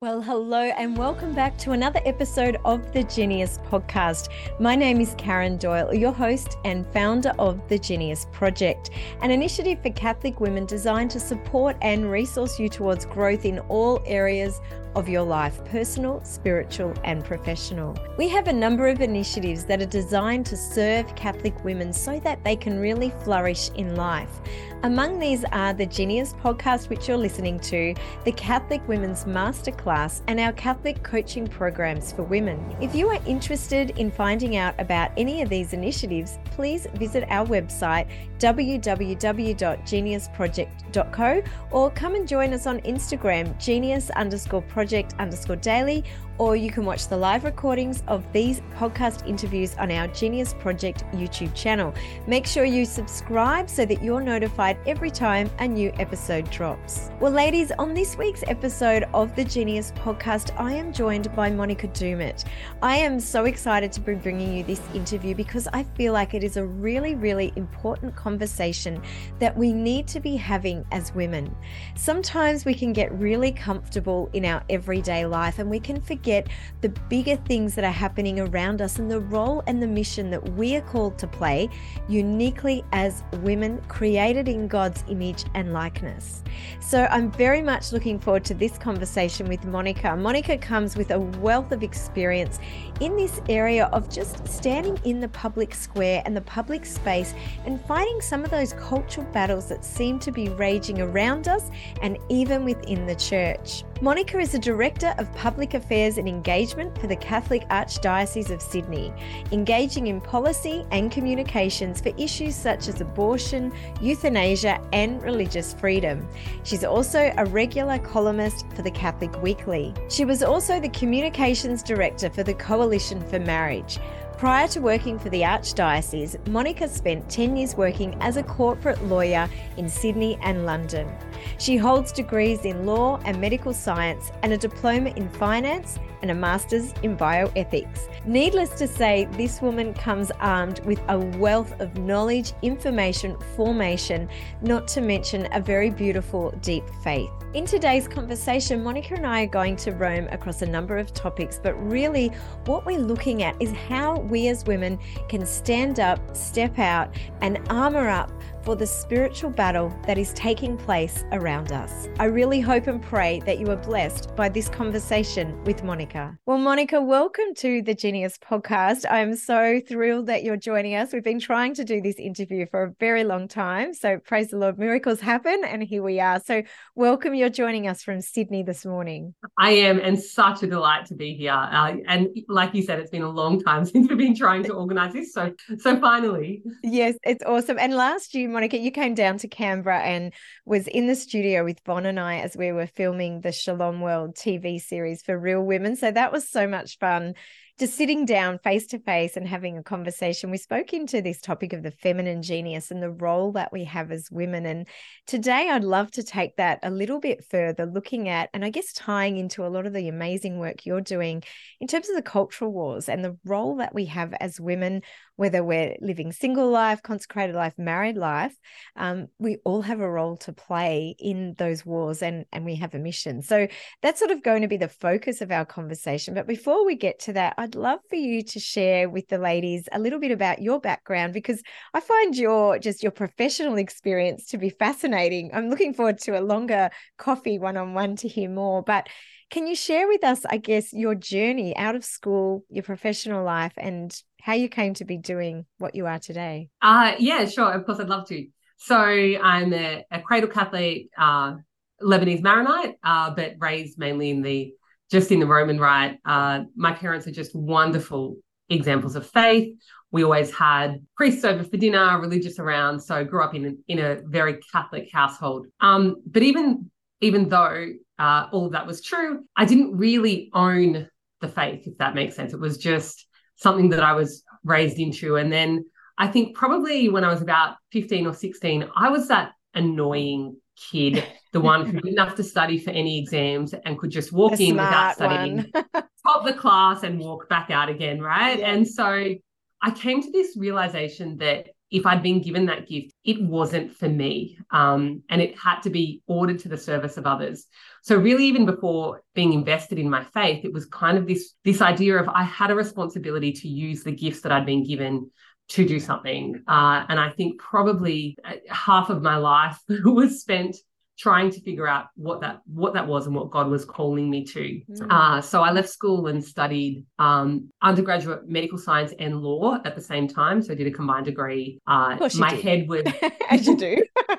Well, hello, and welcome back to another episode of the Genius Podcast. My name is Karen Doyle, your host and founder of the Genius Project, an initiative for Catholic women designed to support and resource you towards growth in all areas of your life personal, spiritual, and professional. We have a number of initiatives that are designed to serve Catholic women so that they can really flourish in life. Among these are the Genius podcast, which you're listening to, the Catholic Women's Masterclass, and our Catholic coaching programs for women. If you are interested in finding out about any of these initiatives, please visit our website www.geniusproject.co or come and join us on Instagram, genius underscore project underscore daily, or you can watch the live recordings of these podcast interviews on our Genius Project YouTube channel. Make sure you subscribe so that you're notified every time a new episode drops. Well, ladies, on this week's episode of the Genius Podcast, I am joined by Monica Doumit. I am so excited to be bringing you this interview because I feel like it is a really, really important conversation that we need to be having as women. Sometimes we can get really comfortable in our everyday life and we can forget forget the bigger things that are happening around us and the role and the mission that we are called to play uniquely as women created in God's image and likeness. So I'm very much looking forward to this conversation with Monica. Monica comes with a wealth of experience in this area of just standing in the public square and the public space and fighting some of those cultural battles that seem to be raging around us and even within the church. Monica is a Director of Public Affairs and Engagement for the Catholic Archdiocese of Sydney, engaging in policy and communications for issues such as abortion, euthanasia, and religious freedom. She's also a regular columnist for the Catholic Weekly. She was also the Communications Director for the Coalition for Marriage. Prior to working for the Archdiocese, Monica spent 10 years working as a corporate lawyer in Sydney and London. She holds degrees in law and medical science and a diploma in finance and a master's in bioethics. Needless to say, this woman comes armed with a wealth of knowledge, information, formation, not to mention a very beautiful, deep faith. In today's conversation, Monica and I are going to roam across a number of topics, but really what we're looking at is how we as women can stand up, step out, and armor up for the spiritual battle that is taking place around us. I really hope and pray that you are blessed by this conversation with Monica. Well, Monica, welcome to the Genius podcast. I'm so thrilled that you're joining us. We've been trying to do this interview for a very long time. So, praise the Lord, miracles happen, and here we are. So, welcome. You're joining us from Sydney this morning. I am, and such a delight to be here. Uh, and like you said, it's been a long time since we've been trying to organize this. So, so finally. Yes, it's awesome. And last year, Monica, you came down to Canberra and was in the studio with Bon and I as we were filming the Shalom World TV series for Real Women. So that was so much fun just sitting down face to face and having a conversation, we spoke into this topic of the feminine genius and the role that we have as women. And today I'd love to take that a little bit further, looking at, and I guess tying into a lot of the amazing work you're doing in terms of the cultural wars and the role that we have as women, whether we're living single life, consecrated life, married life. Um, we all have a role to play in those wars and, and we have a mission. So that's sort of going to be the focus of our conversation. But before we get to that, I'd love for you to share with the ladies a little bit about your background because I find your just your professional experience to be fascinating. I'm looking forward to a longer coffee one on one to hear more. But can you share with us, I guess, your journey out of school, your professional life, and how you came to be doing what you are today? Uh, yeah, sure. Of course, I'd love to. So I'm a, a cradle Catholic uh, Lebanese Maronite, uh, but raised mainly in the just in the Roman Rite. Uh, my parents are just wonderful examples of faith. We always had priests over for dinner, religious around. So grew up in in a very Catholic household. Um, but even even though uh, all of that was true, I didn't really own the faith, if that makes sense. It was just something that I was raised into. And then I think probably when I was about 15 or 16, I was that annoying kid, the one who didn't have to study for any exams and could just walk the in without studying, top the class and walk back out again, right? Yeah. And so I came to this realization that if I'd been given that gift, it wasn't for me. Um, and it had to be ordered to the service of others. So really, even before being invested in my faith, it was kind of this, this idea of I had a responsibility to use the gifts that I'd been given to do something. Uh, and I think probably uh, half of my life was spent trying to figure out what that what that was and what God was calling me to. Mm. Uh, so I left school and studied um, undergraduate medical science and law at the same time. So I did a combined degree. Uh, my did. head was as you do.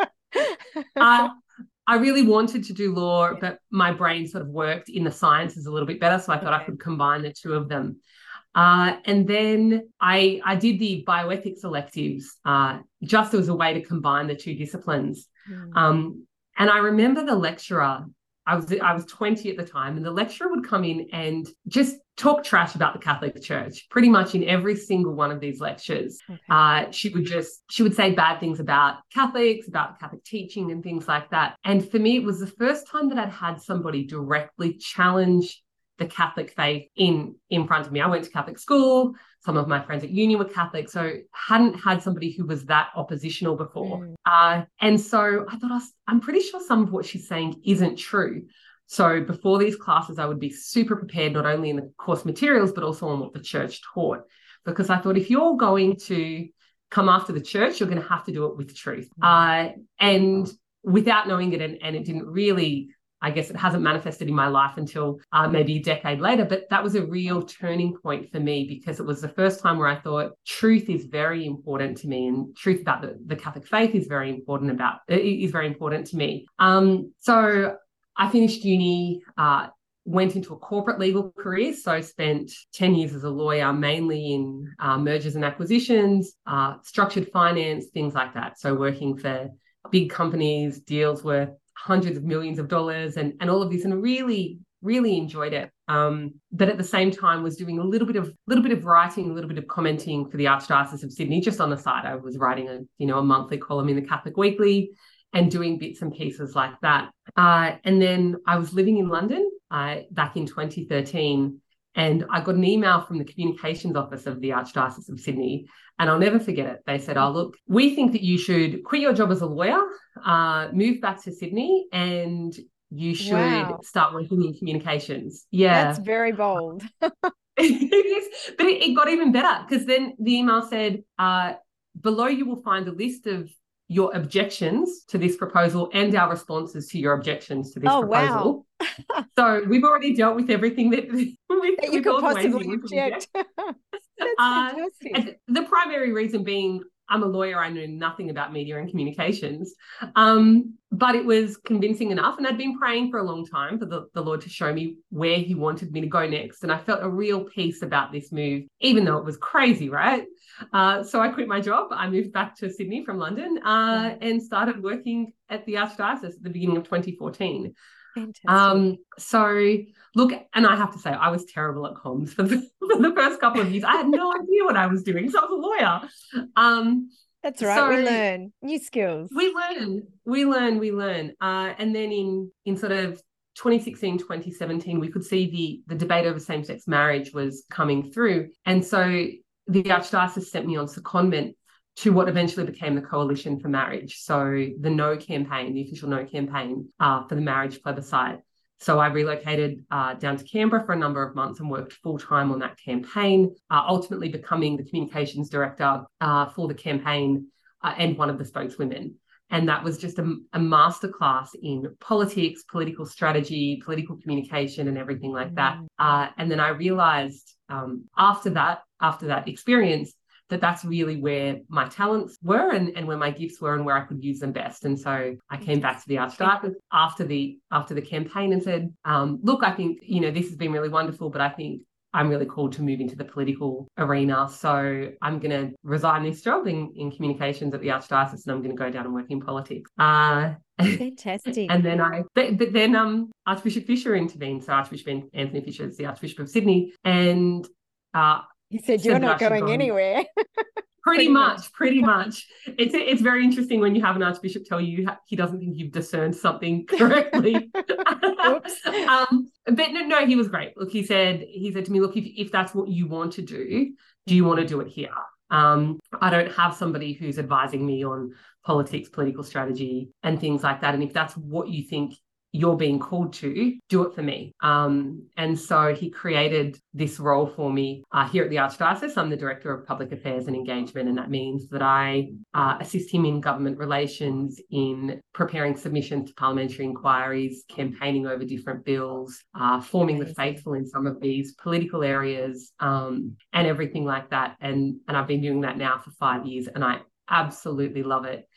uh, I really wanted to do law, but my brain sort of worked in the sciences a little bit better. So I thought okay. I could combine the two of them. Uh, and then I, I did the bioethics electives uh, just as a way to combine the two disciplines. Mm. Um, and I remember the lecturer, I was I was 20 at the time, and the lecturer would come in and just talk trash about the Catholic Church pretty much in every single one of these lectures. Okay. Uh, she would just she would say bad things about Catholics, about Catholic teaching and things like that. And for me, it was the first time that I'd had somebody directly challenge the Catholic faith in in front of me. I went to Catholic school. Some of my friends at uni were Catholic, so hadn't had somebody who was that oppositional before. Mm. Uh, and so I thought, I was, I'm pretty sure some of what she's saying isn't true. So before these classes, I would be super prepared, not only in the course materials, but also on what the church taught. Because I thought if you're going to come after the church, you're going to have to do it with truth. Mm. Uh, and without knowing it, and, and it didn't really I guess it hasn't manifested in my life until uh, maybe a decade later. But that was a real turning point for me because it was the first time where I thought truth is very important to me, and truth about the, the Catholic faith is very important about is very important to me. Um, so I finished uni. Uh, went into a corporate legal career. So spent 10 years as a lawyer, mainly in uh, mergers and acquisitions, uh, structured finance, things like that. So working for big companies, deals worth hundreds of millions of dollars and, and all of this and really really enjoyed it. Um, but at the same time was doing a little bit of little bit of writing a little bit of commenting for the archdiocese of sydney just on the side. I was writing a you know a monthly column in the catholic weekly and doing bits and pieces like that. Uh, and then i was living in london uh, back in 2013 and I got an email from the communications office of the Archdiocese of Sydney, and I'll never forget it. They said, Oh, look, we think that you should quit your job as a lawyer, uh, move back to Sydney, and you should wow. start working in communications. Yeah. That's very bold. it is, but it, it, got even better because then the email said, uh, Below you will find a list of your objections to this proposal and our responses to your objections to this oh, proposal. Wow. so we've already dealt with everything that, we, that you could possibly object. uh, the primary reason being I'm a lawyer. I knew nothing about media and communications. Um, but it was convincing enough. And I'd been praying for a long time for the, the Lord to show me where He wanted me to go next. And I felt a real peace about this move, even though it was crazy, right? Uh, so I quit my job. I moved back to Sydney from London uh, and started working at the Archdiocese at the beginning of 2014. Fantastic. Um, so look, and I have to say, I was terrible at comms for the, for the first couple of years. I had no idea what I was doing. So I was a lawyer. Um, that's right. So we learn new skills. We learn, we learn, we learn. Uh, and then in in sort of 2016, 2017, we could see the the debate over same sex marriage was coming through, and so the archdiocese sent me on secondment to what eventually became the Coalition for Marriage. So the No campaign, the official No campaign uh, for the marriage plebiscite. So I relocated uh, down to Canberra for a number of months and worked full time on that campaign, uh, ultimately becoming the communications director uh, for the campaign uh, and one of the spokeswomen. And that was just a, a masterclass in politics, political strategy, political communication, and everything like that. Mm. Uh, and then I realized um, after that, after that experience, that that's really where my talents were and, and where my gifts were and where I could use them best. And so I came back to the Archdiocese after the after the campaign and said, um, look, I think, you know, this has been really wonderful, but I think I'm really called to move into the political arena. So I'm going to resign this job in, in communications at the Archdiocese and I'm going to go down and work in politics. Uh, Fantastic. and then I, but, but, then um, Archbishop Fisher intervened. So Archbishop Anthony Fisher is the Archbishop of Sydney. And uh, he said, You're not going anywhere. pretty, much, pretty much. It's it's very interesting when you have an archbishop tell you he doesn't think you've discerned something correctly. um, but no, no, he was great. Look, he said he said to me, look, if if that's what you want to do, do you want to do it here? Um, I don't have somebody who's advising me on politics, political strategy, and things like that. And if that's what you think you're being called to, do it for me. Um, and so he created this role for me uh, here at the Archdiocese. I'm the Director of Public Affairs and Engagement, and that means that I uh, assist him in government relations, in preparing submissions to parliamentary inquiries, campaigning over different bills, uh, forming the faithful in some of these political areas, um, and everything like that. And, and I've been doing that now for five years, and I absolutely love it.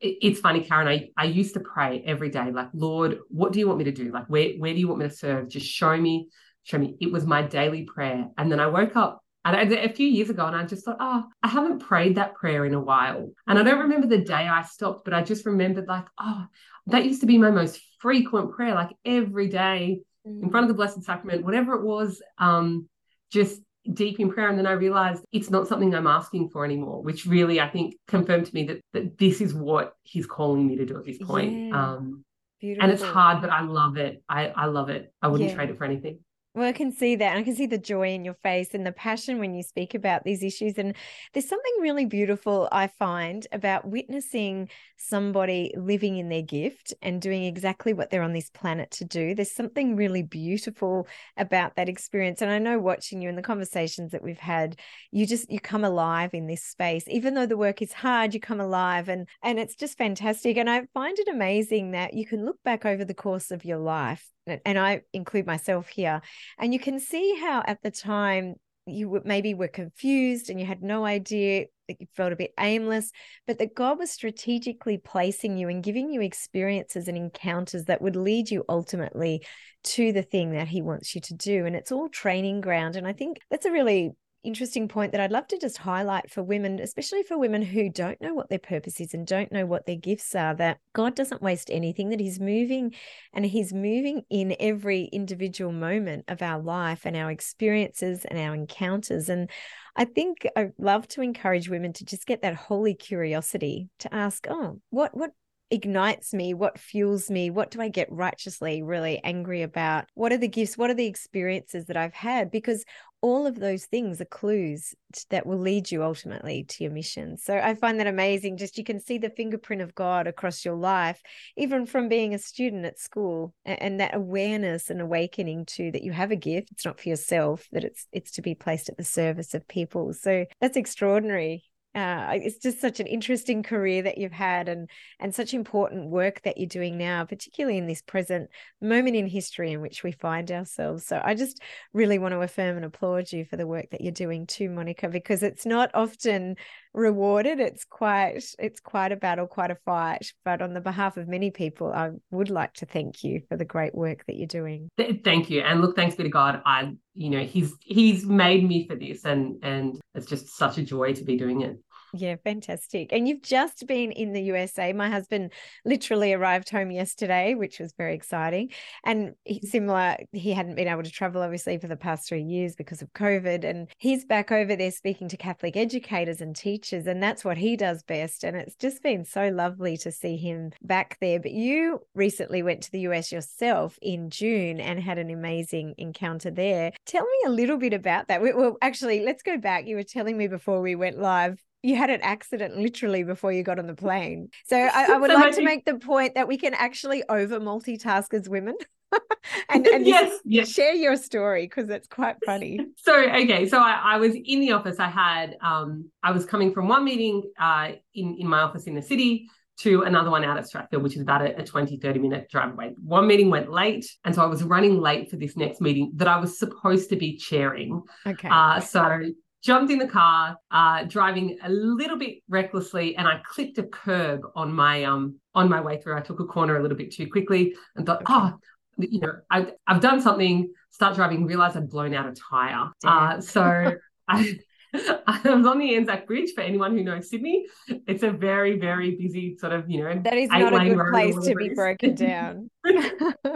It's funny, Karen. I, I used to pray every day, like, Lord, what do you want me to do? Like, where, where do you want me to serve? Just show me, show me. It was my daily prayer. And then I woke up and I, a few years ago, and I just thought, oh, I haven't prayed that prayer in a while. And I don't remember the day I stopped, but I just remembered, like, oh, that used to be my most frequent prayer, like every day mm. in front of the Blessed Sacrament, whatever it was, um, just deep in prayer and then i realized it's not something i'm asking for anymore which really i think confirmed to me that, that this is what he's calling me to do at this point yeah. um Beautiful. and it's hard but i love it i i love it i wouldn't yeah. trade it for anything well, I can see that. I can see the joy in your face and the passion when you speak about these issues. And there's something really beautiful, I find, about witnessing somebody living in their gift and doing exactly what they're on this planet to do. There's something really beautiful about that experience. And I know watching you in the conversations that we've had, you just you come alive in this space. Even though the work is hard, you come alive and and it's just fantastic. And I find it amazing that you can look back over the course of your life and I include myself here, and you can see how at the time you maybe were confused and you had no idea that you felt a bit aimless, but that God was strategically placing you and giving you experiences and encounters that would lead you ultimately to the thing that He wants you to do. And it's all training ground. And I think that's a really interesting point that I'd love to just highlight for women, especially for women who don't know what their purpose is and don't know what their gifts are, that God doesn't waste anything, that He's moving and He's moving in every individual moment of our life and our experiences and our encounters. And I think I love to encourage women to just get that holy curiosity to ask, oh, what what ignites me? What fuels me? What do i get righteously really angry about? What are the gifts? What are the experiences that i've had? Because all of those things are clues that will lead you ultimately to your mission. So I find that amazing. Just you can see the fingerprint of God across your life, even from being a student at school, and that awareness and awakening to that you have a gift. It's not for yourself, that it's it's to be placed at the service of people. So that's extraordinary uh, it's just such an interesting career that you've had and and such important work that you're doing now particularly in this present moment in history in which we find ourselves. So i just really want to affirm and applaud you for the work that you're doing too monica because it's not often rewarded. It's quite it's quite a battle quite a fight but on the behalf of many people i would like to thank you for the great work that you're doing. Thank you. And look thanks be to god i you know he's he's made me for this and and it's just such a joy to be doing it yeah, fantastic. And you've just been in the USA. My husband literally arrived home yesterday, which was very exciting. And he, mm-hmm. similar, he hadn't been able to travel, obviously, for the past three years because of COVID. And he's back over there speaking to Catholic educators and teachers. And that's what he does best. And it's just been so lovely to see him back there. But you recently went to the US yourself in June and had an amazing encounter there. Tell me a little bit about that. We, well, actually, let's go back. You were telling me before we went live you had an accident literally before you got on the plane. So I, I would so like to make the point that we can actually over multitask as women. and, and yes, yes, share your story because it's quite funny. So okay, so I, I, was in the office. I had um, I was coming from one meeting uh, in in my office in the city to another one out at Strathfield, which is about a, a 20, 30 minute drive away. One meeting went late. And so I was running late for this next meeting that I was supposed to be chairing. Okay. Uh, so jumped in the car, uh, driving a little bit recklessly, and I clipped a curb on my um on my way through. I took a corner a little bit too quickly and thought, oh, you know, I, I've done something. Start driving, realize I'd blown out a tire. Uh, so I. I was on the Anzac Bridge for anyone who knows Sydney. It's a very, very busy sort of, you know, that is not a good place to be broken down.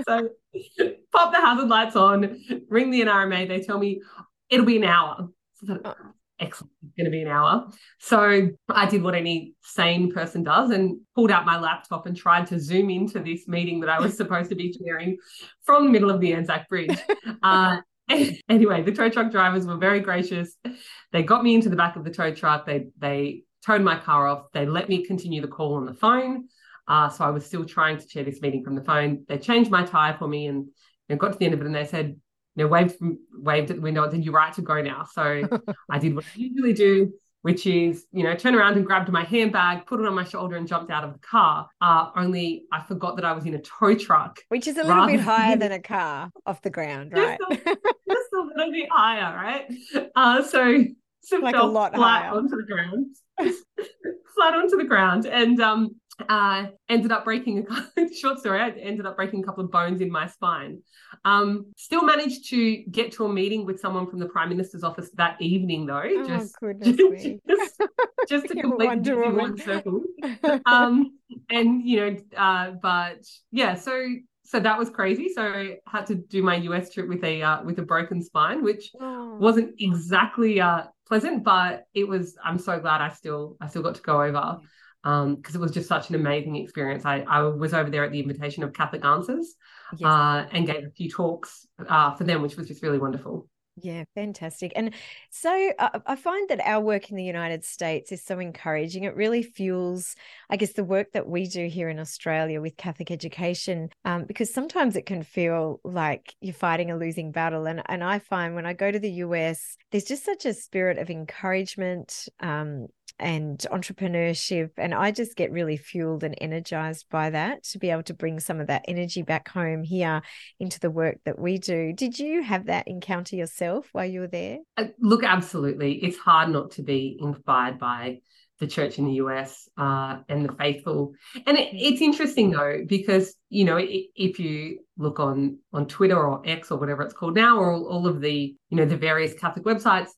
so pop the hazard lights on, ring the NRMA. They tell me it'll be an hour. So oh. excellent, it's going to be an hour. So I did what any sane person does and pulled out my laptop and tried to zoom into this meeting that I was supposed to be chairing from the middle of the Anzac Bridge. Uh, anyway, the tow truck drivers were very gracious. They got me into the back of the tow truck. They they towed my car off. They let me continue the call on the phone. Uh, so I was still trying to chair this meeting from the phone. They changed my tire for me and, and got to the end of it and they said, you know, waved waved at the window and said, "You're right to go now." So I did what I usually do, which is, you know, turn around and grabbed my handbag, put it on my shoulder, and jumped out of the car. Uh, only I forgot that I was in a tow truck, which is a little bit higher than a car off the ground, right? Just a, just a little bit higher, right? Uh, so so like a lot flat higher. onto the ground, flat onto the ground, and um, uh, ended up breaking a short story. I ended up breaking a couple of bones in my spine. Um, still managed to get to a meeting with someone from the Prime Minister's office that evening, though. Oh, just, goodness just, me. just, just to complete the Wonder Disney Woman. World circle. Um, and you know, uh, but yeah, so so that was crazy. So I had to do my US trip with a uh, with a broken spine, which Oh. wasn't exactly uh, pleasant, but it was. I'm so glad I still I still got to go over because it was just such an amazing experience. I I was over there at the invitation of Catholic Answers Yes. uh, and gave a few talks uh, for them, which was just really wonderful. Yeah, fantastic. And so I, I find that our work in the United States is so encouraging. It really fuels, I guess, the work that we do here in Australia with Catholic education, um, because sometimes it can feel like you're fighting a losing battle. And and I find when I go to the US, there's just such a spirit of encouragement. Um, and entrepreneurship. And I just get really fueled and energized by that to be able to bring some of that energy back home here into the work that we do. Did you have that encounter yourself while you were there? Uh, look, absolutely, it's hard not to be inspired by the church in the US uh, and the faithful. And it, it's interesting though because you know if you look on on Twitter or X or whatever it's called now, or all, all of the you know the various Catholic websites.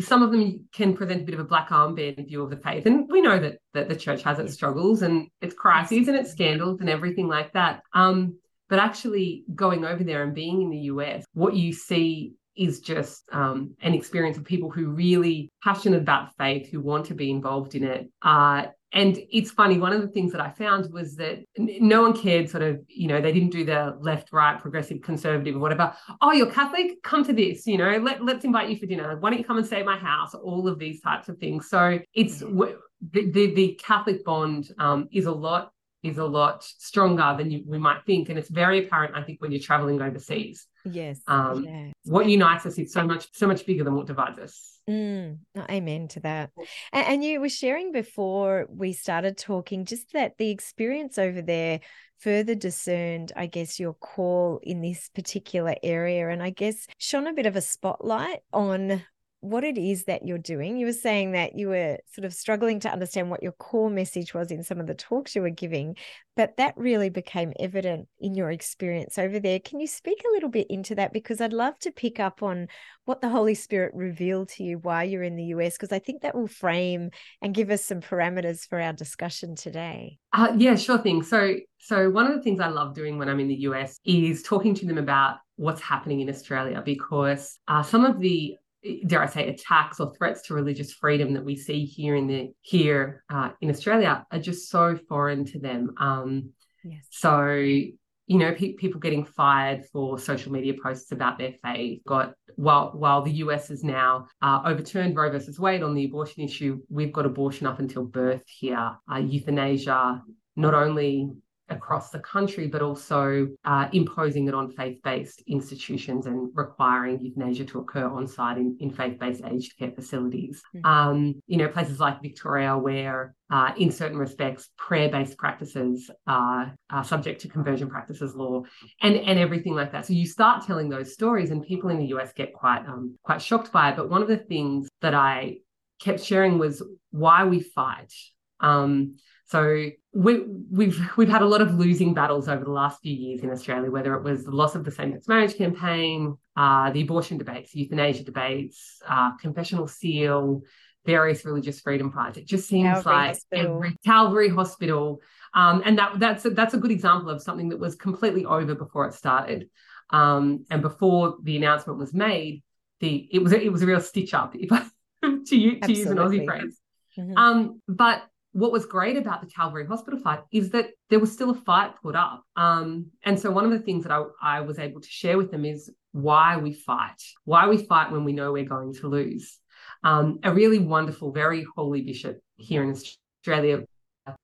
Some of them can present a bit of a black armband view of the faith, and we know that that the church has its struggles and its crises and its scandals and everything like that. Um, but actually going over there and being in the US, what you see is just um, an experience of people who really passionate about faith, who want to be involved in it. Uh, and it's funny, one of the things that I found was that no one cared sort of, you know, they didn't do the left, right, progressive, conservative, or whatever. Oh, you're Catholic? Come to this, you know, let, let's invite you for dinner. Why don't you come and stay at my house? All of these types of things. So it's w- the, the, the Catholic bond um, is a lot is a lot stronger than you, we might think. And it's very apparent, I think, when you're traveling overseas. Yes. Um. What unites us is so much, so much bigger than what divides us. Mm, amen to that. And, and you were sharing before we started talking just that the experience over there further discerned, I guess, your call in this particular area. And I guess shone a bit of a spotlight on what it is that you're doing. You were saying that you were sort of struggling to understand what your core message was in some of the talks you were giving, but that really became evident in your experience over there. Can you speak a little bit into that? Because I'd love to pick up on what the Holy Spirit revealed to you while you're in the US, because I think that will frame and give us some parameters for our discussion today. Uh, yeah, sure thing. So, so one of the things I love doing when I'm in the US is talking to them about what's happening in Australia because uh, some of the dare I say attacks or threats to religious freedom that we see here in the here uh, in Australia are just so foreign to them. Um, Yes. So, you know, pe- people getting fired for social media posts about their faith. Got while while the US has now uh, overturned Roe versus Wade on the abortion issue, we've got abortion up until birth here. Uh, euthanasia, not only across the country, but also uh, imposing it on faith-based institutions and requiring euthanasia to occur on site in, in faith-based aged care facilities. Mhm. Um, you know, places like Victoria, where uh, in certain respects, prayer-based practices are, are subject to conversion practices law, and and everything like that. So you start telling those stories, and people in the US get quite um, quite shocked by it. But one of the things that I kept sharing was why we fight. Um, so we, we've we've had a lot of losing battles over the last few years in Australia, whether it was the loss of the same-sex marriage campaign, uh, the abortion debates, euthanasia debates, uh, confessional seal, various religious freedom prides. It just seems Calvary like Hospital. every Calvary Hospital, um, and that that's a, that's a good example of something that was completely over before it started, um, and before the announcement was made. The it was a, it was a real stitch up, if I, to, to use an Aussie phrase. Mhm. Um, but what was great about the Calvary Hospital fight is that there was still a fight put up. Um, and so one of the things that I, I was able to share with them is why we fight, why we fight when we know we're going to lose. Um, a really wonderful, very holy bishop here in Australia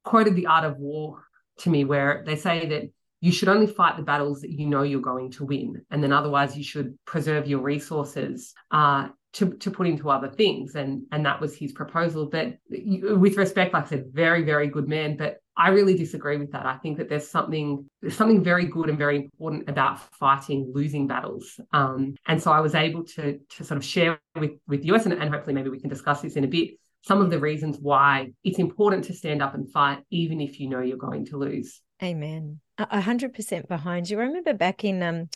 quoted the art of war to me, where they say that you should only fight the battles that you know you're going to win, and then otherwise you should preserve your resources uh, to to put into other things. And and that was his proposal. But with respect, like I said, very very good man. But I really disagree with that. I think that there's something there's something very good and very important about fighting losing battles. Um, and so I was able to to sort of share with with US and, and hopefully maybe we can discuss this in a bit some of the reasons why it's important to stand up and fight, even if you know you're going to lose. Amen. A hundred percent behind you. I remember back in um,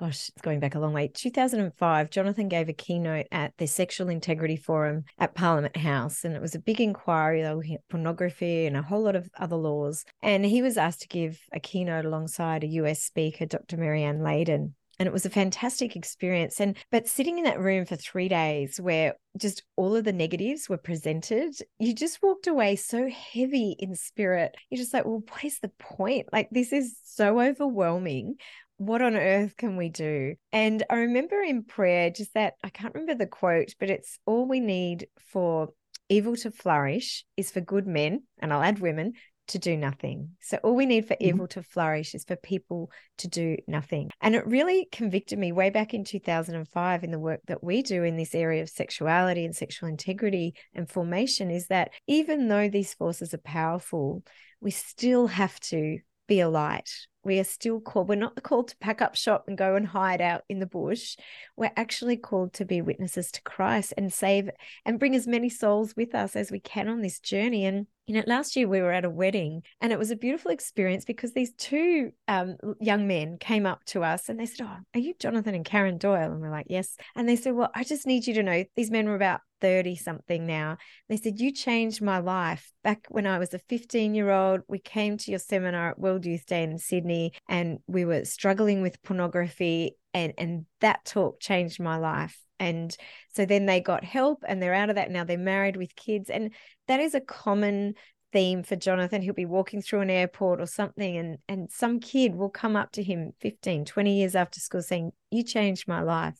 gosh, it's going back a long way. 2005, Jonathan gave a keynote at the Sexual Integrity Forum at Parliament House, and it was a big inquiry. They were looking at pornography and a whole lot of other laws. And he was asked to give a keynote alongside a US speaker, Dr. Mary Anne Layden and it was a fantastic experience and but sitting in that room for 3 days where just all of the negatives were presented you just walked away so heavy in spirit you're just like well what is the point like this is so overwhelming what on earth can we do? And I remember in prayer, just that I can't remember the quote, but it's all we need for evil to flourish is for good men, and I'll add women, to do nothing. So all we need for mm-hmm. evil to flourish is for people to do nothing. And it really convicted me way back in 2005 in the work that we do in this area of sexuality and sexual integrity and formation is that even though these forces are powerful, we still have to be a light we are still called we're not called to pack up shop and go and hide out in the bush. We're actually called to be witnesses to christ and save and bring as many souls with us as we can on this journey. And you know last year we were at a wedding and it was a beautiful experience because these two um, young men came up to us and they said oh are you jonathan and karen doyle? And we're like yes. And they said well i just need you to know these men were about 30 something now. They said, You changed my life. Back when I was a 15 year old, we came to your seminar at World Youth Day in Sydney and we were struggling with pornography. And, and that talk changed my life. And so then they got help and they're out of that now. They're married with kids. And that is a common theme for Jonathan. He'll be walking through an airport or something, and and some kid will come up to him 15, 20 years after school saying, You changed my life.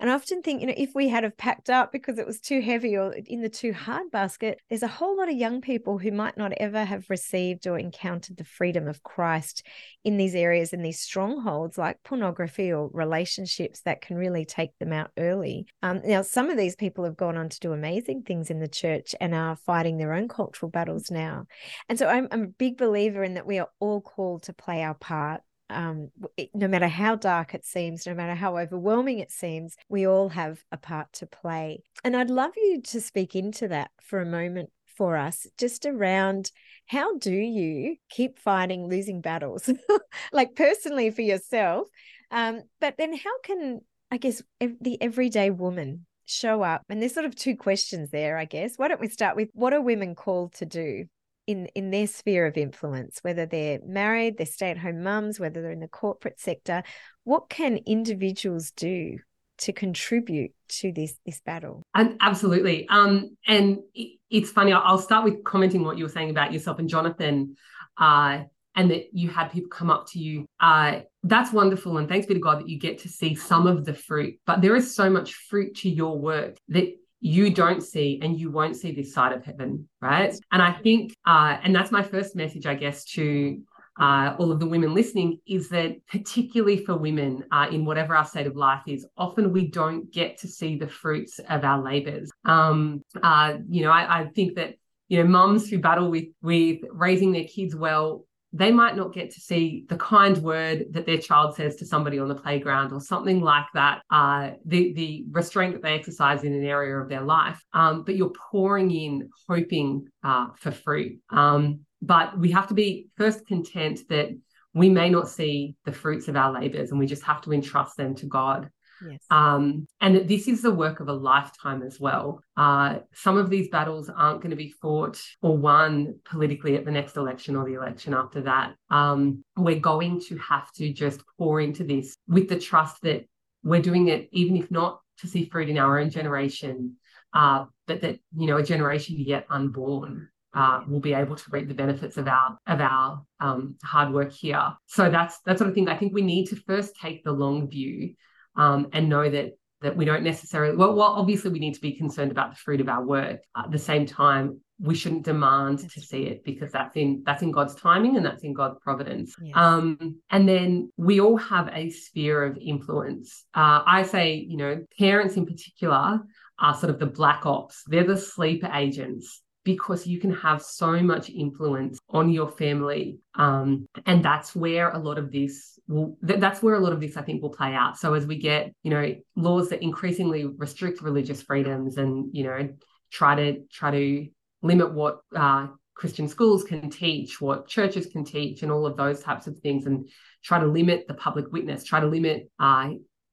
And I often think, you know, if we had have packed up because it was too heavy or in the too hard basket, there's a whole lot of young people who might not ever have received or encountered the freedom of Christ in these areas in these strongholds like pornography or relationships that can really take them out early. Um, now, some of these people have gone on to do amazing things in the church and are fighting their own cultural battles now. And so I'm, I'm a big believer in that we are all called to play our part. Um, no matter how dark it seems, no matter how overwhelming it seems, we all have a part to play. And I'd love you to speak into that for a moment for us, just around how do you keep fighting losing battles, like personally for yourself? Um, but then how can, I guess, the everyday woman show up? And there's sort of two questions there, I guess. Why don't we start with what are women called to do in in their sphere of influence whether they're married they're stay-at-home mums whether they're in the corporate sector what can individuals do to contribute to this this battle? And absolutely. Um and it, it's funny i'll start with commenting what you were saying about yourself and jonathan uh and that you had people come up to you. Uh that's wonderful and thanks be to god that you get to see some of the fruit but there is so much fruit to your work that you don't see and you won't see this side of heaven right? And i think uh, and that's my first message i guess to uh, all of the women listening is that particularly for women uh, in whatever our state of life is often we don't get to see the fruits of our labors. Um, uh, you know I, I think that you know mums who battle with with raising their kids well they might not get to see the kind word that their child says to somebody on the playground or something like that, uh, the, the restraint that they exercise in an area of their life. Um, but you're pouring in, hoping uh, for fruit. Um, but we have to be first content that we may not see the fruits of our labors and we just have to entrust them to God. Yes. Um, and this is the work of a lifetime as well. Uh, some of these battles aren't going to be fought or won politically at the next election or the election after that. Um, we're going to have to just pour into this with the trust that we're doing it, even if not to see fruit in our own generation, uh, but that, you know, a generation yet unborn uh, will be able to reap the benefits of our of our um, hard work here. So that's that sort of thing. I think we need to first take the long view um, and know that that we don't necessarily well, well obviously we need to be concerned about the fruit of our work at the same time we shouldn't demand to see it because that's in that's in God's timing and that's in God's providence. Yes. Um, and then we all have a sphere of influence. Uh, I say, you know, parents in particular are sort of the black ops. They're the sleeper agents because you can have so much influence on your family. Um, and that's where a lot of this will, th- that's where a lot of this, I think, will play out. So as we get, you know, laws that increasingly restrict religious freedoms and, you know, try to, try to limit what uh, Christian schools can teach, what churches can teach, and all of those types of things, and try to limit the public witness, try to limit uh,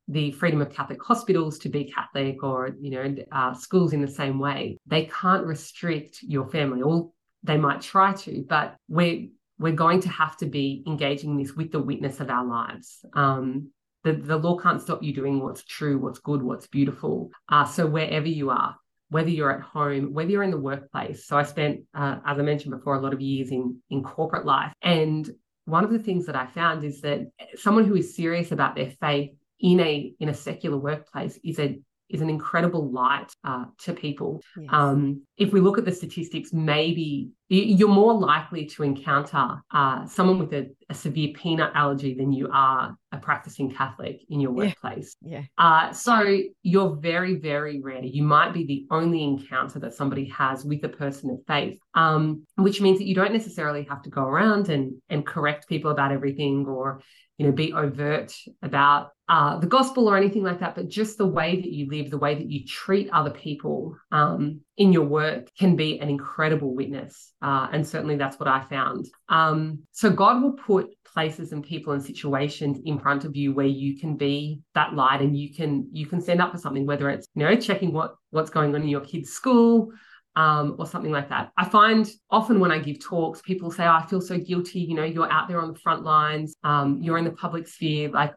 the freedom of Catholic hospitals to be Catholic or, you know, uh, schools in the same way. They can't restrict your family, or they might try to, but we're, we're going to have to be engaging this with the witness of our lives. Um, the, the law can't stop you doing what's true, what's good, what's beautiful. Uh, so wherever you are, whether you're at home, whether you're in the workplace. So I spent, uh, as I mentioned before, a lot of years in in corporate life, and one of the things that I found is that someone who is serious about their faith in a in a secular workplace is a is an incredible light uh, to people. Yes. Um, if we look at the statistics, maybe you're more likely to encounter uh, someone with a, a, severe peanut allergy than you are a practicing Catholic in your workplace. Yeah. yeah. Uh, so you're very, very rare. You might be the only encounter that somebody has with a person of faith, um, which means that you don't necessarily have to go around and and correct people about everything or you know be overt about uh, the gospel or anything like that, but just the way that you live, the way that you treat other people um, in your work can be an incredible witness. Uh, and certainly that's what I found. Um, so God will put places and people and situations in front of you where you can be that light and you can you can stand up for something, whether it's you know checking what what's going on in your kid's school. Um, or something like that. I find often when I give talks, people say, oh, I feel so guilty. You know, you're out there on the front lines, um, you're in the public sphere. Like,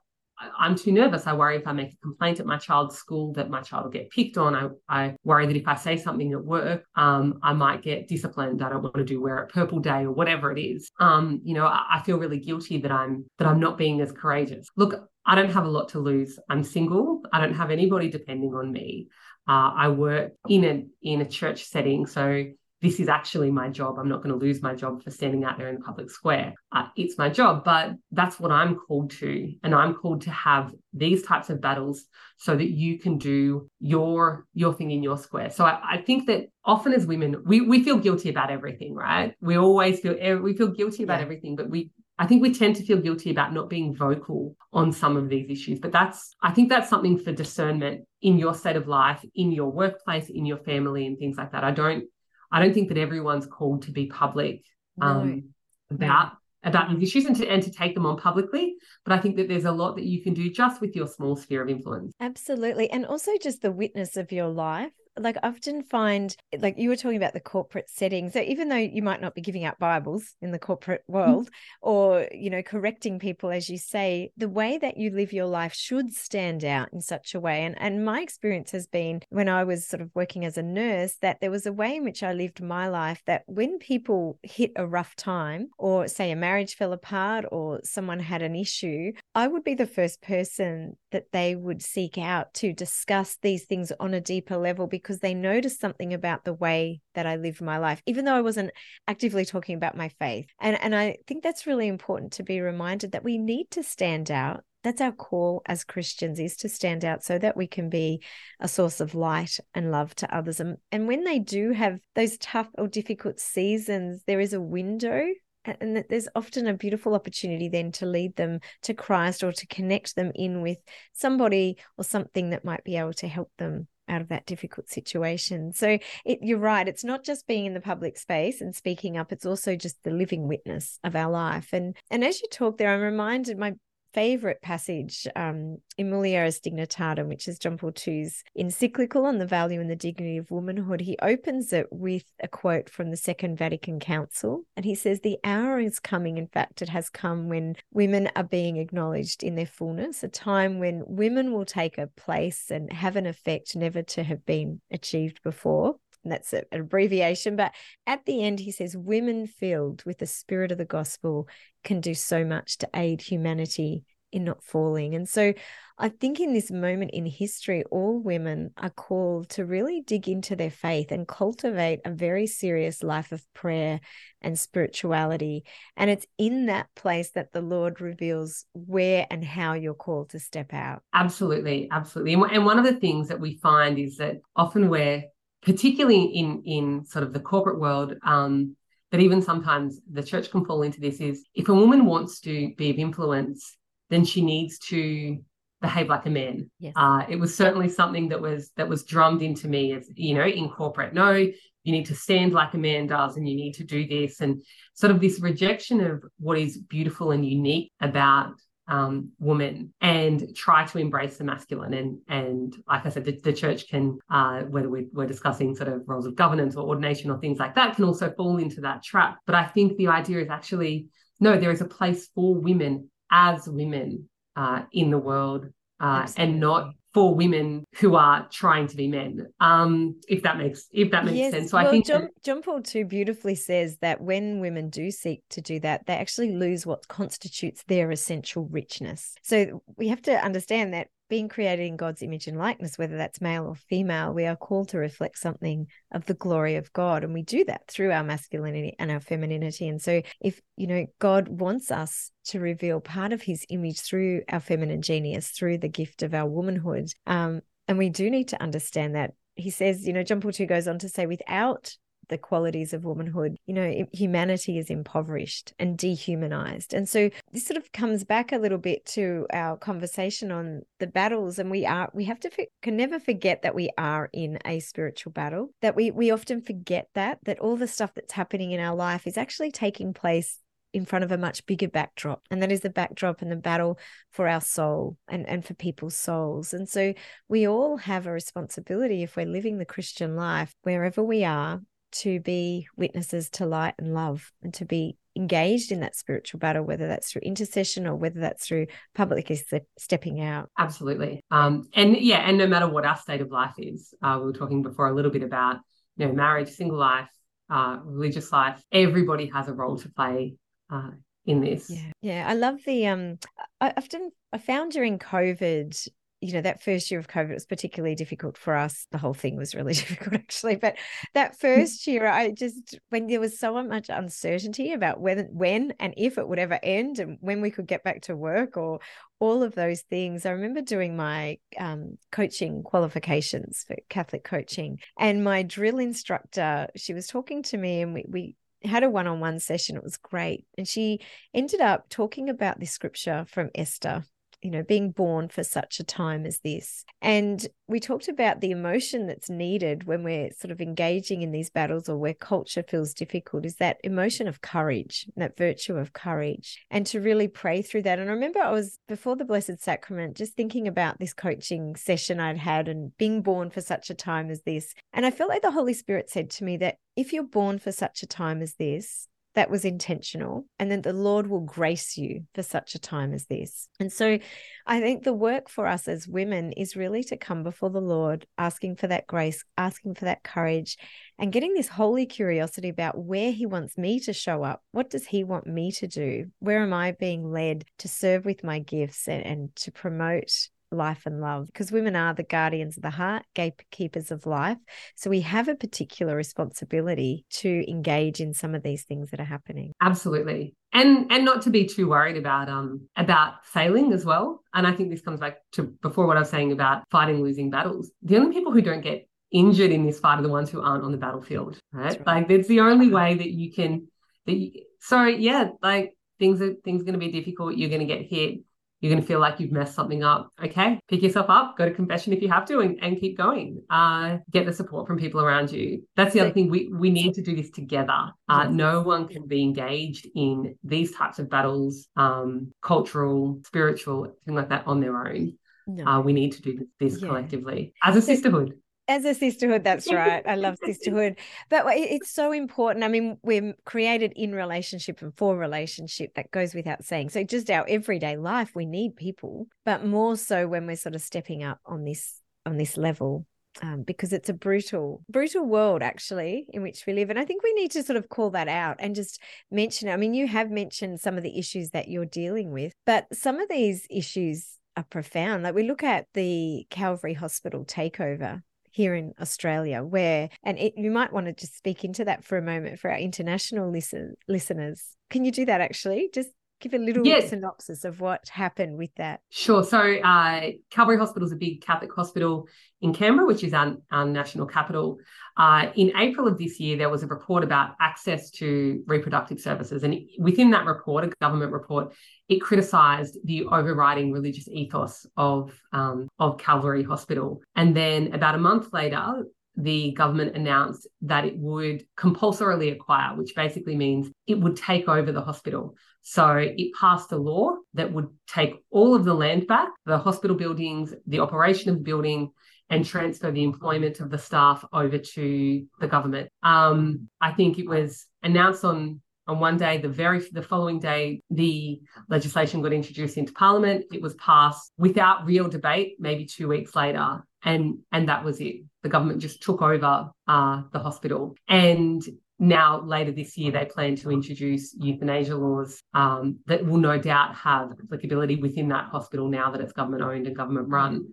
I'm too nervous. I worry if I make a complaint at my child's school that my child will get picked on. I, I worry that if I say something at work, um, I might get disciplined. I don't want to do wear it purple day or whatever it is. Um, you know, I, I feel really guilty that I'm that I'm not being as courageous. Look, I don't have a lot to lose. I'm single. I don't have anybody depending on me. Uh, I work in a in a church setting, so this is actually my job. I'm not going to lose my job for standing out there in the public square. Uh, it's my job, but that's what I'm called to. And I'm called to have these types of battles so that you can do your your thing in your square. So I, I think that often as women, we we feel guilty about everything, right? We always feel we feel guilty about yeah. everything, but we I think we tend to feel guilty about not being vocal on some of these issues. But that's, I think that's something for discernment in your state of life, in your workplace, in your family, and things like that. I don't I don't think that everyone's called to be public um, no. about no. about these issues and to and to take them on publicly. But I think that there's a lot that you can do just with your small sphere of influence. Absolutely, and also just the witness of your life like I often find like you were talking about the corporate setting. So even though you might not be giving out Bibles in the corporate mm-hmm. world or, you know, correcting people, as you say, the way that you live your life should stand out in such a way. And and my experience has been when I was sort of working as a nurse that there was a way in which I lived my life that when people hit a rough time or say a marriage fell apart or someone had an issue, I would be the first person that they would seek out to discuss these things on a deeper level because because they noticed something about the way that I lived my life, even though I wasn't actively talking about my faith. And, and I think that's really important to be reminded that we need to stand out. That's our call as Christians is to stand out so that we can be a source of light and love to others. And, and when they do have those tough or difficult seasons, there is a window and that there's often a beautiful opportunity then to lead them to Christ or to connect them in with somebody or something that might be able to help them out of that difficult situation. So it, you're right. It's not just being in the public space and speaking up. It's also just the living witness of our life. And and as you talk there, I'm reminded my favorite passage um, in Mulieris Dignitatem, which is John Paul II's encyclical on the value and the dignity of womanhood. He opens it with a quote from the Second Vatican Council. And he says, The hour is coming, in fact, it has come when women are being acknowledged in their fullness, a time when women will take a place and have an effect never to have been achieved before and that's an abbreviation. But at the end, he says, Women filled with the spirit of the gospel can do so much to aid humanity in not falling. And so I think in this moment in history, all women are called to really dig into their faith and cultivate a very serious life of prayer and spirituality. And it's in that place that the Lord reveals where and how you're called to step out. Absolutely. Absolutely. And one of the things that we find is that often we're, particularly in, in sort of the corporate world, um, but even sometimes the church can fall into this is if a woman wants to be of influence, then she needs to behave like a man. Yes. Uh, it was certainly something that was that was drummed into me as you know in corporate. No, you need to stand like a man does, and you need to do this, and sort of this rejection of what is beautiful and unique about um, women and try to embrace the masculine. And and like I said, the, the church can, uh, whether we, we're discussing sort of roles of governance or ordination or things like that, can also fall into that trap. But I think the idea is actually no, there is a place for women as women uh, in the world uh, and not for women who are trying to be men um if that makes if that makes yes. sense so well, i think john, john paul II beautifully says that when women do seek to do that they actually lose what constitutes their essential richness so we have to understand that being created in God's image and likeness, whether that's male or female, we are called to reflect something of the glory of God. And we do that through our masculinity and our femininity. And so, if, you know, God wants us to reveal part of his image through our feminine genius, through the gift of our womanhood, um, and we do need to understand that. He says, you know, John Paul II goes on to say, without the qualities of womanhood. You know, humanity is impoverished and dehumanized. And so this sort of comes back a little bit to our conversation on the battles. And we are, we have to, can never forget that we are in a spiritual battle, that we, we often forget that, that all the stuff that's happening in our life is actually taking place in front of a much bigger backdrop and that is the backdrop and the battle for our soul and, and for people's souls and so we all have a responsibility if we're living the christian life wherever we are to be witnesses to light and love and to be engaged in that spiritual battle, whether that's through intercession or whether that's through publicly stepping out. Absolutely. Um, and yeah, and no matter what our state of life is, uh, we were talking before a little bit about, you know, marriage, single life, uh, religious life, everybody has a role to play uh, in this. Yeah. Yeah. I love the, um, I often, I found during COVID, you know that first year of covid was particularly difficult for us. The whole thing was really difficult actually. But that first year i just when there was so much uncertainty about whether when and if it would ever end and when we could get back to work or all of those things i remember doing my um, coaching qualifications for catholic coaching. And my drill instructor she was talking to me and we, we had a one-on-one session. It was great. And she ended up talking about this scripture from esther you know, being born for such a time as this. And we talked about the emotion that's needed when we're sort of engaging in these battles or where culture feels difficult is that emotion of courage, that virtue of courage, and to really pray through that. And I remember I was before the Blessed Sacrament just thinking about this coaching session I'd had and being born for such a time as this. And I felt like the Holy Spirit said to me that if you're born for such a time as this, that was intentional and then the lord will grace you for such a time as this. And so i think the work for us as women is really to come before the lord asking for that grace asking for that courage and getting this holy curiosity about where he wants me to show up. What does he want me to do? Where am i being led to serve with my gifts and, and to promote life and love because women are the guardians of the heart, gatekeepers of life. So we have a particular responsibility to engage in some of these things that are happening. Absolutely. And and not to be too worried about um about failing as well. And I think this comes back to before what I was saying about fighting losing battles. The only people who don't get injured in this fight are the ones who aren't on the battlefield, right? right. Like it's the only way that you can that you, so yeah, like things are things are going to be difficult. You're going to get hit you're going to feel like you've messed something up. Okay, pick yourself up, go to confession if you have to, and, and keep going. Uh, get the support from people around you. That's the other thing. We we need to do this together. Uh, no one can be engaged in these types of battles, um, cultural, spiritual, thing like that, on their own. No. Uh, we need to do this, yeah. collectively as a sisterhood as a sisterhood that's right i love sisterhood but it's so important i mean we're created in relationship and for relationship that goes without saying so just our everyday life we need people but more so when we're sort of stepping up on this on this level um, because it's a brutal, brutal world actually in which we live. And I think we need to sort of call that out and just mention. I mean, you have mentioned some of the issues that you're dealing with, but some of these issues are profound. Like we look at the Calvary Hospital takeover here in Australia, where, and it, you might want to just speak into that for a moment for our international listen, listeners. Can you do that actually? Just give a little yes. synopsis of what happened with that. Sure. So, uh, Calvary Hospital is a big Catholic hospital in Canberra, which is our, our national capital. Uh, in April of this year, there was a report about access to reproductive services. And within that report, a government report, it criticised the overriding religious ethos of, um, of Calvary Hospital. And then about a month later, the government announced that it would compulsorily acquire, which basically means it would take over the hospital. So it passed a law that would take all of the land back, the hospital buildings, the operation of the building, and transfer the employment of the staff over to the government. Um, I think it was announced on on one day the very the following day the legislation got introduced into parliament. It was passed without real debate maybe two weeks later and and that was it. The government just took over uh, the hospital. And now later this year they plan to introduce euthanasia laws um, that will no doubt have applicability within that hospital now that it's government owned and government run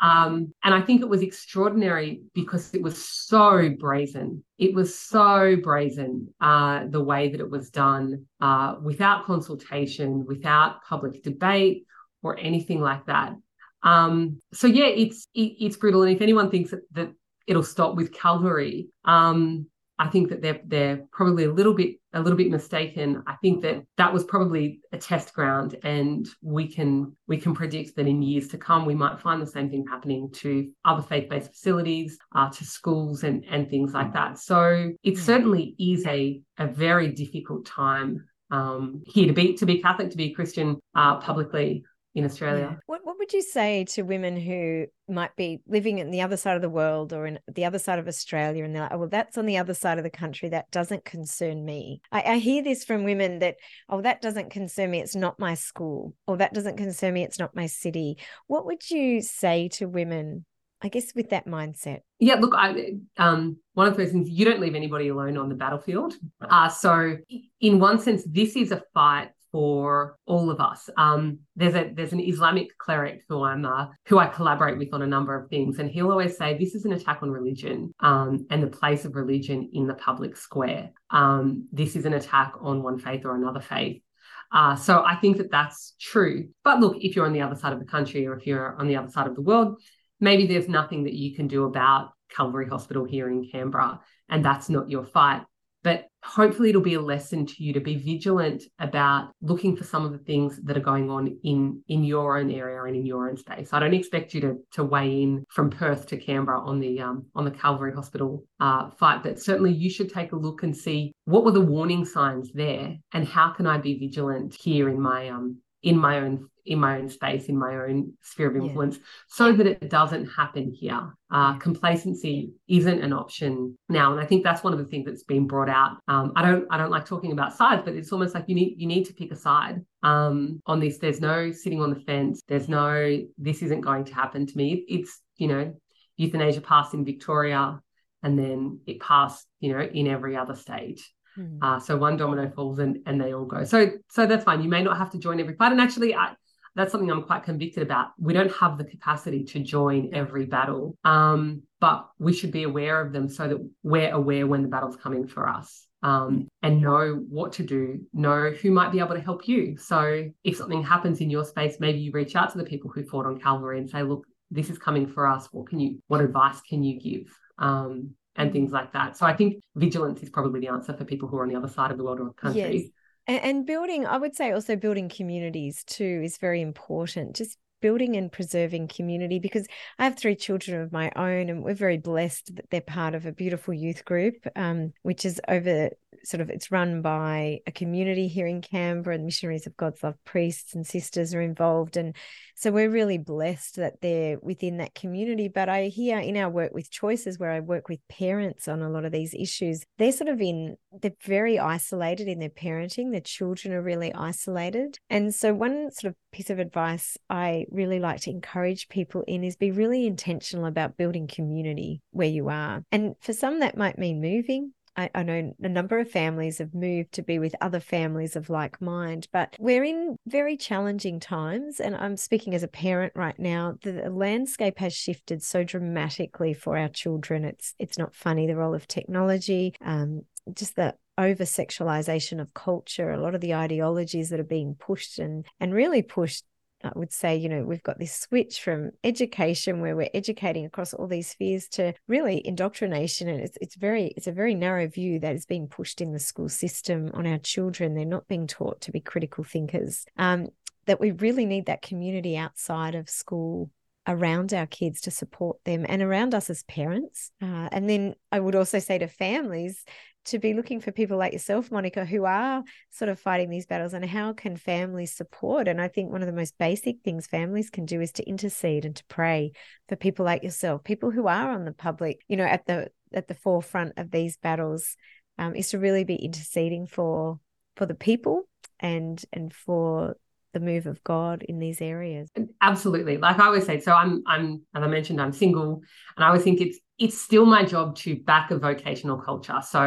um, and i think it was extraordinary because it was so brazen. It was so brazen uh, the way that it was done uh, without consultation without public debate or anything like that. Um, so yeah, it's it, it's brutal. And if anyone thinks that, that it'll stop with Calvary, um, I think that they're they're probably a little bit a little bit mistaken. I think that that was probably a test ground, and we can we can predict that in years to come we might find the same thing happening to other faith based facilities, uh, to schools, and and things like that. So it hmm. certainly is a a very difficult time um, here to be to be Catholic, to be Christian uh, publicly in Australia. Yeah. What would you say to women who might be living in the other side of the world or in the other side of Australia, and they're like, oh, "Well, that's on the other side of the country. That doesn't concern me." I, I hear this from women that, "Oh, that doesn't concern me. It's not my school," or "That doesn't concern me. It's not my city." What would you say to women I guess with that mindset. Yeah, look, I um one of the things you don't leave anybody alone on the battlefield. Uh so in one sense, this is a fight for all of us. Um, there's a there's an Islamic cleric who I'm uh, who I collaborate with on a number of things, and he'll always say this is an attack on religion um, and the place of religion in the public square. Um, this is an attack on one faith or another faith. Uh, so I think that that's true. But look, if you're on the other side of the country or if you're on the other side of the world, maybe there's nothing that you can do about Calvary Hospital here in Canberra, and that's not your fight. But hopefully, it'll be a lesson to you to be vigilant about looking for some of the things that are going on in in your own area and in your own space. I don't expect you to to weigh in from Perth to Canberra on the um, on the Calvary Hospital uh, fight, but certainly you should take a look and see what were the warning signs there, and how can I be vigilant here in my um in my own in my own space, in my own sphere of influence, yeah. so that it doesn't happen here. Uh, complacency isn't an option now, and I think that's one of the things that's been brought out. Um, I don't, I don't like talking about sides, but it's almost like you need, you need to pick a side um, on this. There's no sitting on the fence. There's no, this isn't going to happen to me. It's, you know, euthanasia passed in Victoria, and then it passed, you know, in every other state. Mm. Uh, so one domino falls and, and they all go. So so that's fine. You may not have to join every fight. And actually, I, that's something I'm quite convicted about. We don't have the capacity to join every battle, um, but we should be aware of them so that we're aware when the battle's coming for us. Um, and know what to do, know who might be able to help you. So, if something happens in your space, maybe you reach out to the people who fought on Calvary and say, "Look, this is coming for us. What can you? What advice can you give?" Um, and things like that. So, I think vigilance is probably the answer for people who are on the other side of the world or country. Yes. And, building, I would say also building communities too is very important. Just building and preserving community because I have three children of my own, and we're very blessed that they're part of a beautiful youth group, um, which is over sort of it's run by a community here in Canberra, and missionaries of God's love priests and sisters are involved, and so we're really blessed that they're within that community. But I hear in our work with Choicez, where I work with parents on a lot of these issues, they're sort of in they're very isolated in their parenting. Their children are really isolated, and so one sort of piece of advice I really like to encourage people in is be really intentional about building community where you are. And for some, that might mean moving. I, I know a number of families have moved to be with other families of like mind, but we're in very challenging times. And I'm speaking as a parent right now. The landscape has shifted so dramatically for our children. It's it's not funny the role of technology, um, just the over sexualization of culture, a lot of the ideologies that are being pushed and and really pushed I would say, you know, we've got this switch from education where we're educating across all these spheres to really indoctrination. And it's it's very it's a very narrow view that is being pushed in the school system on our children. They're not being taught to be critical thinkers. Um, that we really need that community outside of school around our kids to support them and around us as parents. Uh, and then I would also say to families to be looking for people like yourself, Monica, who are sort of fighting these battles and how can families support? And I think one of the most basic things families can do is to intercede and to pray for people like yourself, people who are on the public, you know, at the at the forefront of these battles, um, is to really be interceding for for the people and and for the move of God in these areas. Absolutely. Like I always say, so I'm I'm as I mentioned, I'm single and I always think it's it's still my job to back a vocational culture. So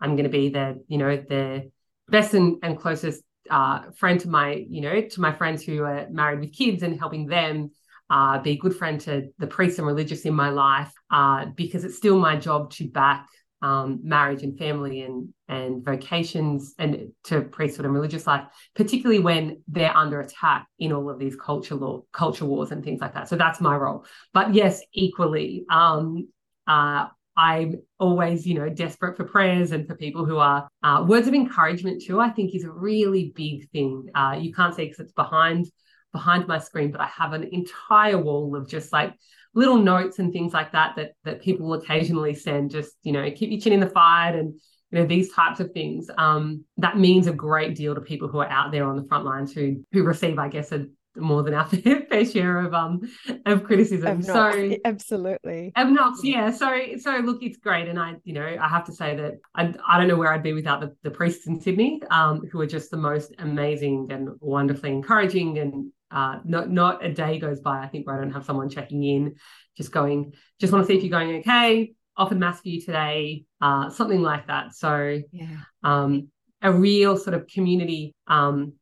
I'm going to be the, you know, the best and, and closest uh, friend to my, you know, to my friends who are married with kids and helping them uh, be a good friend to the priests and religious in my life uh, because it's still my job to back um, marriage and family and and vocations and to priesthood and religious life, particularly when they're under attack in all of these culture law, culture wars and things like that. So that's my role. But yes, equally, um, uh, I'm always, you know, desperate for prayers and for people who are uh, words of encouragement too. I think is a really big thing. Uh, you can't see because it's behind behind my screen, but I have an entire wall of just like little notes and things like that that that people will occasionally send. Just you know, keep your chin in the fire and you know these types of things. Um, that means a great deal to people who are out there on the front lines who who receive, I guess, a more than our fair share of um of criticism. so absolutely. Obnox, yeah. So so look, it's great. And I, you know, I have to say that I I don't know where I'd be without the, the priests in Sydney, um, who are just the most amazing and wonderfully encouraging and uh not not a day goes by, I think, where I don't have someone checking in, just going, just want to see if you're going okay, offered mass for you today, uh, something like that. So yeah. um a real sort of community um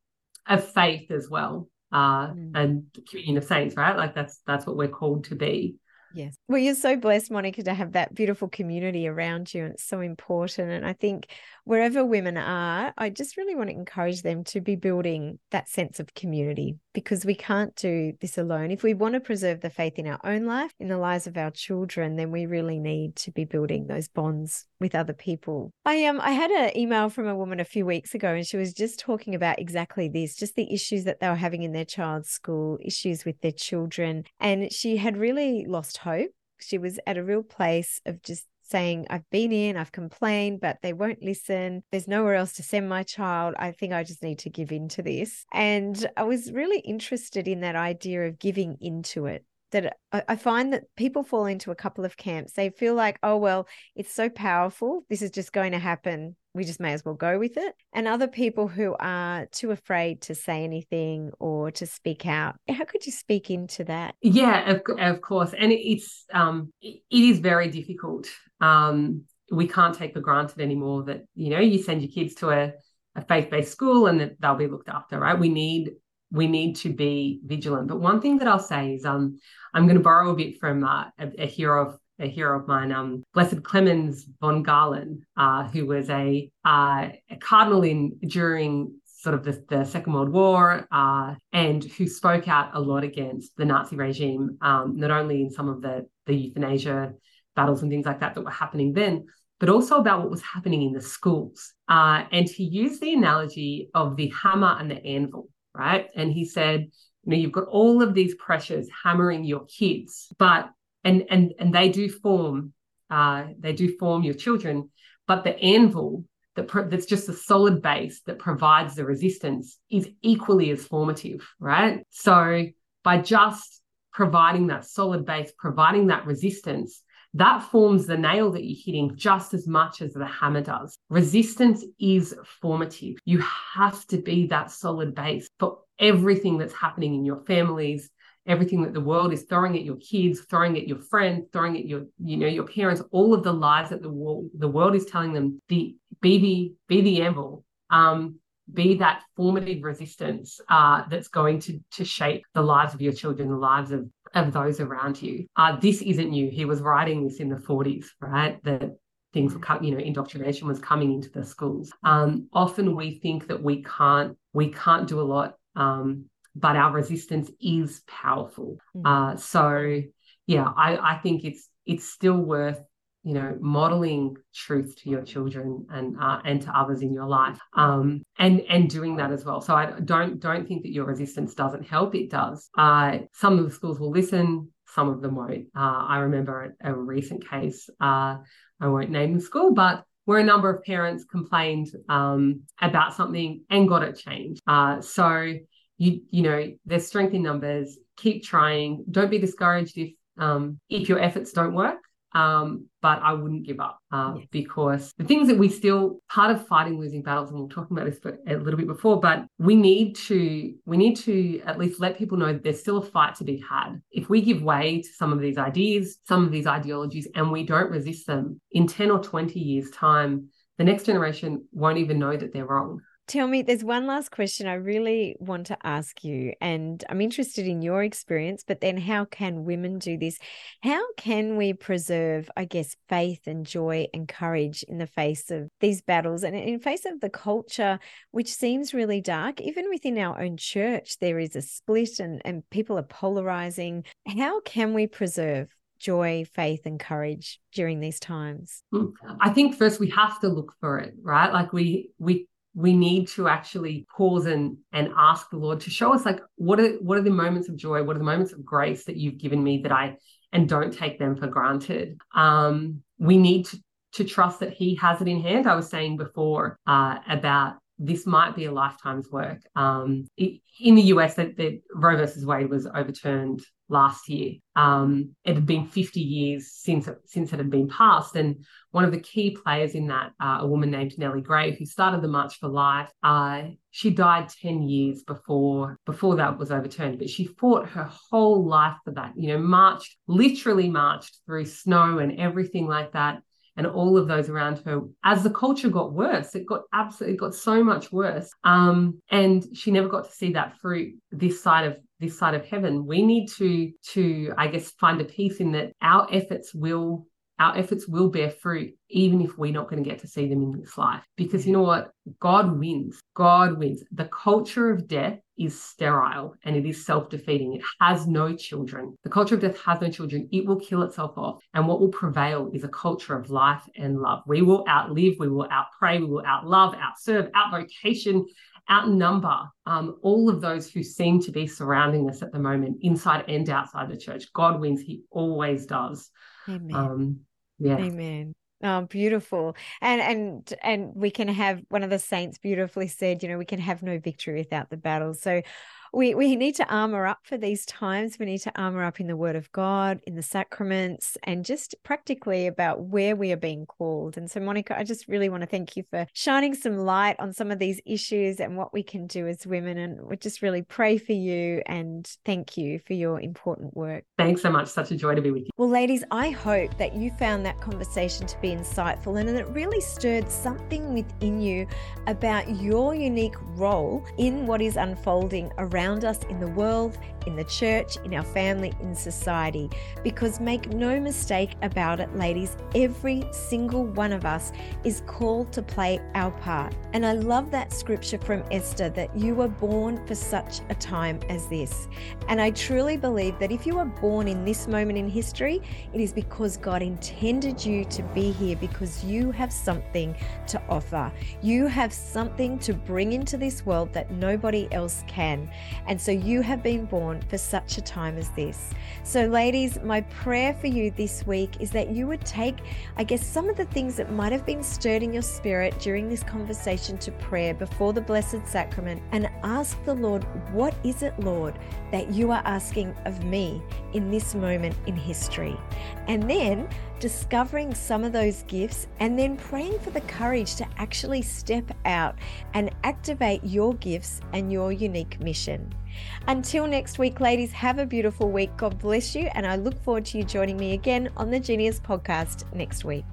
of faith as well uh, mm. and communion of saints, right? Like that's that's what we're called to be. Yes. Well, you're so blessed, Monica, to have that beautiful community around you. And it's so important. And I think wherever women are, I just really want to encourage them to be building that sense of community because we can't do this alone. If we want to preserve the faith in our own life, in the lives of our children, then we really need to be building those bonds with other people. I um I had an email from a woman a few weeks ago and she was just talking about exactly this, just the issues that they were having in their child's school, issues with their children. And she had really lost hope. She was at a real place of just saying, I've been in, I've complained, but they won't listen. There's nowhere else to send my child. I think I just need to give in to this. And I was really interested in that idea of giving into it that I find that people fall into a couple of camps. They feel like, oh, well, it's so powerful. This is just going to happen. We just may as well go with it. And other people who are too afraid to say anything or to speak out. How could you speak into that? Yeah, of, of course. And it's, um, it is very difficult. Um, we can't take for granted anymore that, you know, you send your kids to a, a faith-based school and that they'll be looked after, right? We need we need to be vigilant. But one thing that I'll say is um, I'm going to borrow a bit from uh, a, a, hero of a hero of mine, um, Blessed Clemens von Galen, uh, who was a, uh, a cardinal in during sort of the, the Second World War, uh, and who spoke out a lot against the Nazi regime, um, not only in some of the the euthanasia battles and things like that that were happening then, but also about what was happening in the schools. Uh, and he used the analogy of the hammer and the anvil right? And he said, you know, you've got all of these pressures hammering your kids, but and and and they do form, uh, they do form your children, but the anvil that pro- that's just a solid base that provides the resistance is equally as formative, right? So by just providing that solid base, providing that resistance, that forms the nail that you're hitting just as much as the hammer does. Resistance is formative. You have to be that solid base for everything that's happening in your families, everything that the world is throwing at your kids, throwing at your friends, throwing at your, you know, your parents, all of the lies that the world, the world is telling them, the be the be the anvil, um, be that formative resistance uh, that's going to to shape the lives of your children, the lives of of those around you. Uh, this isn't new. He was writing this in the 40s, right? That things were, you know, indoctrination was coming into the schools. Um, often we think that we can't we can't do a lot um, but our resistance is powerful. Mm. Uh, so yeah, I, I think it's it's still worth you know modeling truth to your children and uh, and to others in your life um, and and doing that as well. So i don't don't think that your resistance doesn't help. It does. Uh, some of the schools will listen some of them won't. Uh, i remember a, a recent case uh, i won't name the school but where a number of parents complained um, about something and got it changed. Uh, so you you know there's strength in numbers. Keep trying. Don't be discouraged if um, if your efforts don't work um, but I wouldn't give up uh, yes. because the things that we still part of fighting losing battles, and we're talking about this a little bit before, but we need to we need to at least let people know that there's still a fight to be had. If we give way to some of these ideas, some of these ideologies, and we don't resist them, in ten or twenty years' time, the next generation won't even know that they're wrong. Tell me, there's one last question I really want to ask you, and I'm interested in your experience, but then how can women do this? How can we preserve, I guess, faith and joy and courage in the face of these battles and in face of the culture, which seems really dark? Even within our own church, there is a split and, and people are polarizing. How can we preserve joy, faith, and courage during these times? Hmm. I think first we have to look for it, right? Like we we we need to actually pause and and ask the lord to show us like what are what are the moments of joy? What are the moments of grace that you've given me that i and don't take them for granted? Um we need to to trust that he has it in hand. I was saying before uh, about this might be a lifetime's work. Um, in the US, that Roe versus Wade was overturned last year. Um, it had been 50 years since since it had been passed, and one of the key players in that, uh, a woman named Nellie Gray, who started the March for Life, uh, she died 10 years before before that was overturned. But she fought her whole life for that. You know, marched literally marched through snow and everything like that and all of those around her. As the culture got worse it got absolutely got so much worse. Um, and she never got to see that fruit this side of this side of heaven. We need to to i guess find a peace in that our efforts will our efforts will bear fruit, even if we're not going to get to see them in this life. Because you know what? God wins. God wins. The culture of death is sterile and it is self defeating. It has no children. The culture of death has no children. It will kill itself off. And what will prevail is a culture of life and love. We will outlive, we will outpray, we will outlove, outserve, outvocation, outnumber um, all of those who seem to be surrounding us at the moment, inside and outside the church. God wins. He always does. Amen. Um, yeah. Amen. Oh, beautiful. And and and we can have one of the saints beautifully said, you know, we can have no victory without the battle. So we we need to armor up for these times. We need to armor up in the Word of God, in the sacraments, and just practically about where we are being called. And so, Monica, I just really want to thank you for shining some light on some of these issues and what we can do as women. And we just really pray for you and thank you for your important work. Thanks so much. Such a joy to be with you. Well, ladies, I hope that you found that conversation to be insightful and that it really stirred something within you about your unique role in what is unfolding around around us in the world, in the church, in our family, in society. Because make no mistake about it, ladies, every single one of us is called to play our part. And I love that scripture from Esther that you were born for such a time as this. And I truly believe that if you were born in this moment in history, it is because God intended you to be here because you have something to offer. You have something to bring into this world that nobody else can. And so you have been for such a time as this. So, ladies, my prayer for you this week is that you would take, I guess, some of the things that might have been stirred in your spirit during this conversation to prayer before the Blessed Sacrament and ask the Lord, What is it, Lord, that you are asking of me in this moment in history? And then discovering some of those gifts and then praying for the courage to actually step out and activate your gifts and your unique mission. Until next week, ladies, have a beautiful week. God bless you. And I look forward to you joining me again on the Genius podcast next week.